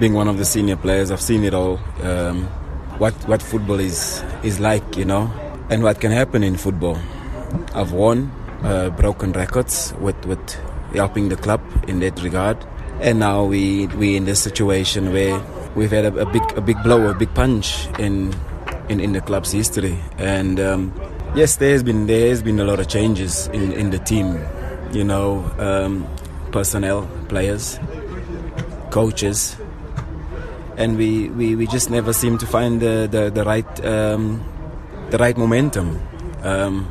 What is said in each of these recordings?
being one of the senior players, I've seen it all. Um, what what football is is like, you know, and what can happen in football. I've won, uh, broken records with with helping the club in that regard, and now we we in this situation where we've had a, a big a big blow, a big punch in in, in the club's history, and um, yes, there has been there has been a lot of changes in in the team, you know, um, personnel, players, coaches and we, we, we just never seem to find the, the, the right um, the right momentum. Um,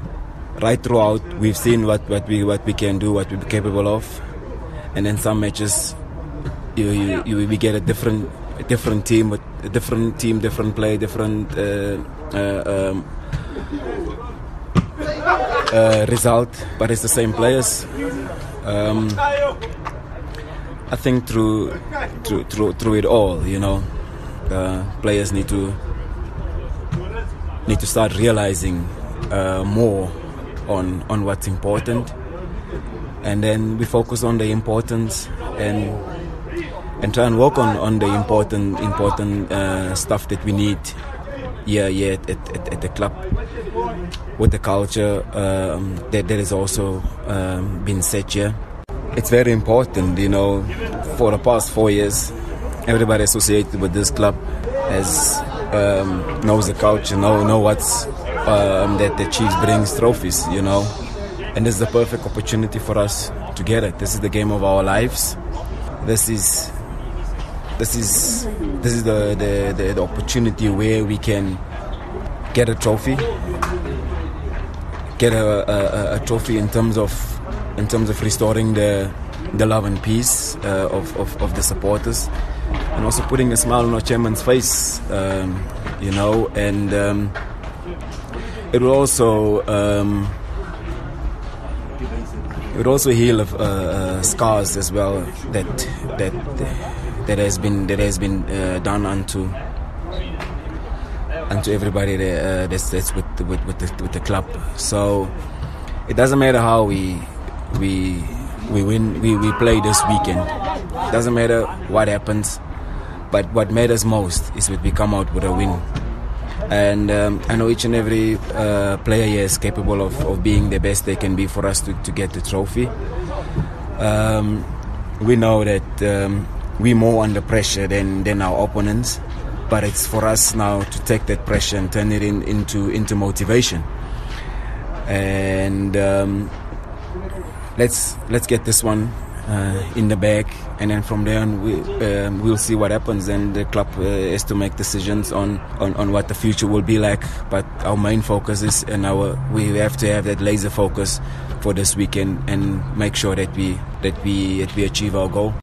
right throughout, we've seen what, what we what we can do, what we're capable of, and then some matches, you, you, you we get a different a different team with a different team, different play, different uh, uh, um, uh, result, but it's the same players. I think through through through, through it all, you know, uh, players need to need to start realizing uh, more on on what's important, and then we focus on the importance and and try and work on, on the important important uh, stuff that we need yeah yeah at, at, at, the club. With the culture um, that that has also um, been set here it's very important, you know, for the past four years, everybody associated with this club has um, knows the culture, know know what's um, that the Chiefs brings trophies, you know, and this is the perfect opportunity for us to get it. This is the game of our lives. This is this is this is the the, the, the opportunity where we can get a trophy, get a, a, a trophy in terms of in terms of restoring the the love and peace uh, of, of, of, the supporters and also putting a smile on our chairman's face, um, you know, and um, it will also um, it will also heal uh, uh, scars as well that that that has been that has been uh, done unto unto everybody that, uh, that's that's with with with the, with the club. So it doesn't matter how we we we win we, we play this weekend. Doesn't matter what happens but what matters most is that we come out with a win. And um, I know each and every uh, player here is capable of, of being the best they can be for us to, to get the trophy. Um, we know that um, we're more under pressure than, than our opponents but it's for us now to take that pressure and turn it in, into into motivation. And um, let's let's get this one uh, in the bag, and then from there on we um, we'll see what happens. And the club uh, is to make decisions on, on, on what the future will be like. But our main focus is, and our we have to have that laser focus for this weekend and make sure that we that we that we achieve our goal.